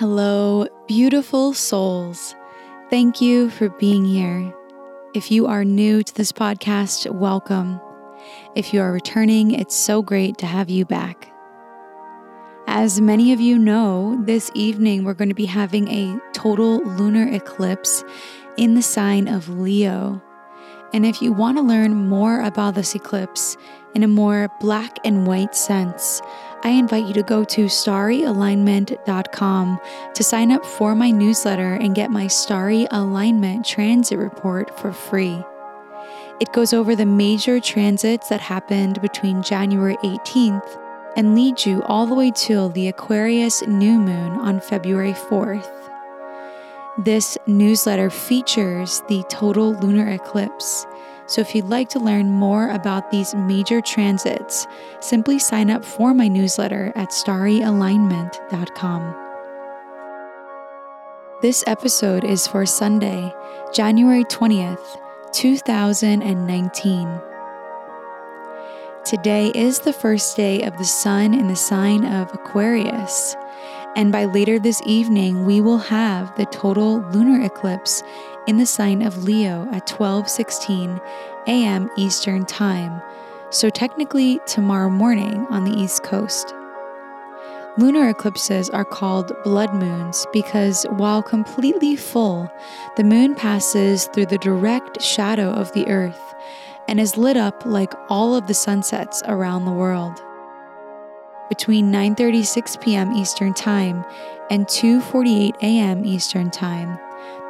Hello, beautiful souls. Thank you for being here. If you are new to this podcast, welcome. If you are returning, it's so great to have you back. As many of you know, this evening we're going to be having a total lunar eclipse in the sign of Leo. And if you want to learn more about this eclipse in a more black and white sense, I invite you to go to starryalignment.com to sign up for my newsletter and get my Starry Alignment Transit Report for free. It goes over the major transits that happened between January 18th and leads you all the way till the Aquarius new moon on February 4th. This newsletter features the total lunar eclipse so if you'd like to learn more about these major transits, simply sign up for my newsletter at starryalignment.com. This episode is for Sunday, January 20th, 2019. Today is the first day of the sun in the sign of Aquarius, and by later this evening, we will have the total lunar eclipse in the sign of Leo at 12:16 a.m. Eastern Time, so technically tomorrow morning on the East Coast. Lunar eclipses are called blood moons because while completely full, the moon passes through the direct shadow of the earth and is lit up like all of the sunsets around the world. Between 9:36 p.m. Eastern Time and 2:48 a.m. Eastern Time,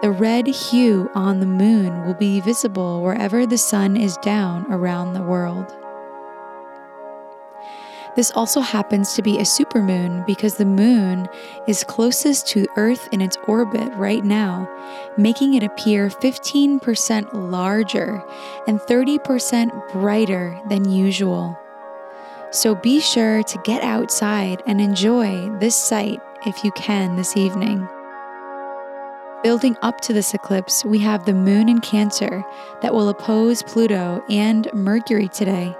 the red hue on the moon will be visible wherever the sun is down around the world. This also happens to be a supermoon because the moon is closest to Earth in its orbit right now, making it appear 15% larger and 30% brighter than usual. So be sure to get outside and enjoy this sight if you can this evening. Building up to this eclipse, we have the moon in Cancer that will oppose Pluto and Mercury today,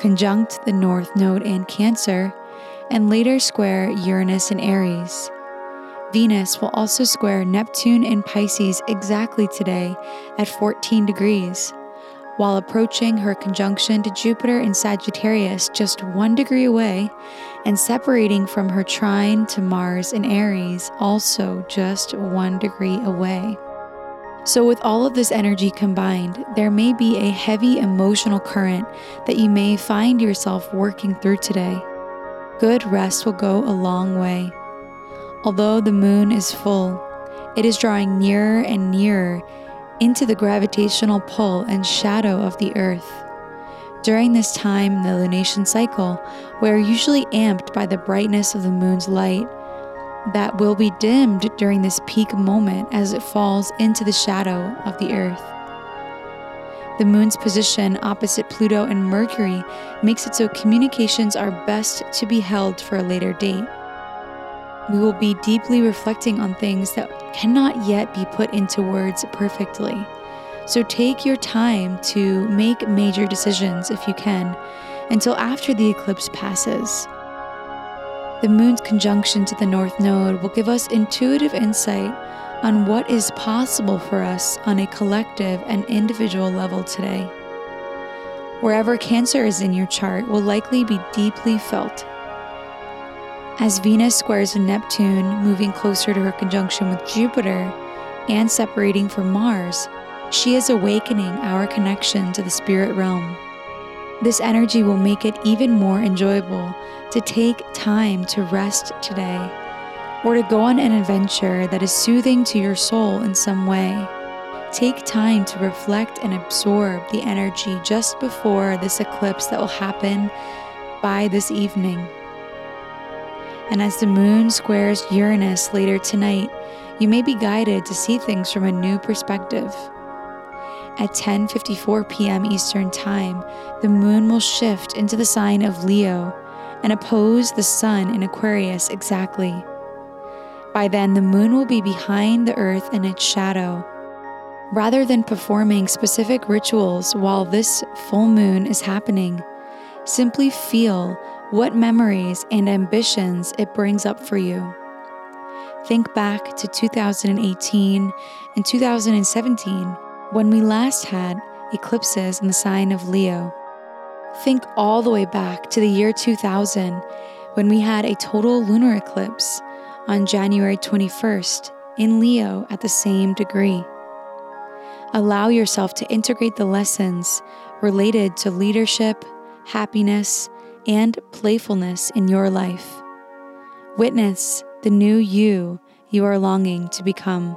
conjunct the North Node in Cancer, and later square Uranus in Aries. Venus will also square Neptune in Pisces exactly today at 14 degrees, while approaching her conjunction to Jupiter in Sagittarius just one degree away, and separating from her trine to Mars in Aries also just one degree away. So, with all of this energy combined, there may be a heavy emotional current that you may find yourself working through today. Good rest will go a long way. Although the moon is full, it is drawing nearer and nearer into the gravitational pull and shadow of the Earth. During this time in the lunation cycle, we are usually amped by the brightness of the moon's light that will be dimmed during this peak moment as it falls into the shadow of the Earth. The moon's position opposite Pluto and Mercury makes it so communications are best to be held for a later date. We will be deeply reflecting on things that cannot yet be put into words perfectly. So take your time to make major decisions if you can until after the eclipse passes. The moon's conjunction to the North Node will give us intuitive insight on what is possible for us on a collective and individual level today. Wherever Cancer is in your chart will likely be deeply felt as Venus squares Neptune, moving closer to her conjunction with Jupiter and separating from Mars, she is awakening our connection to the spirit realm. This energy will make it even more enjoyable to take time to rest today or to go on an adventure that is soothing to your soul in some way. Take time to reflect and absorb the energy just before this eclipse that will happen by this evening. And as the moon squares Uranus later tonight, you may be guided to see things from a new perspective. At 10:54 p.m. Eastern Time, the moon will shift into the sign of Leo and oppose the sun in Aquarius exactly. By then, the moon will be behind the earth in its shadow. Rather than performing specific rituals while this full moon is happening, simply feel what memories and ambitions it brings up for you. Think back to 2018 and 2017 when we last had eclipses in the sign of Leo. Think all the way back to the year 2000 when we had a total lunar eclipse on January 21st in Leo at the same degree. Allow yourself to integrate the lessons related to leadership, happiness, and playfulness in your life. Witness the new you you are longing to become.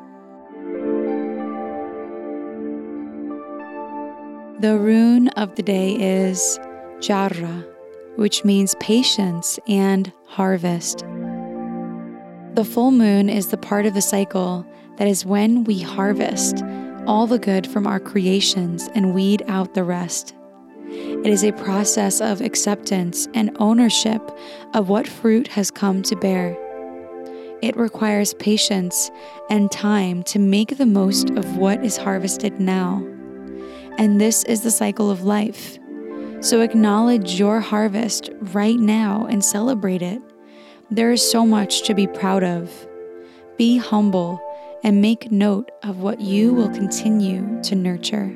The rune of the day is Jera, which means patience and harvest. The full moon is the part of the cycle that is when we harvest all the good from our creations and weed out the rest. It is a process of acceptance and ownership of what fruit has come to bear. It requires patience and time to make the most of what is harvested now. And this is the cycle of life. So acknowledge your harvest right now and celebrate it. There is so much to be proud of. Be humble and make note of what you will continue to nurture.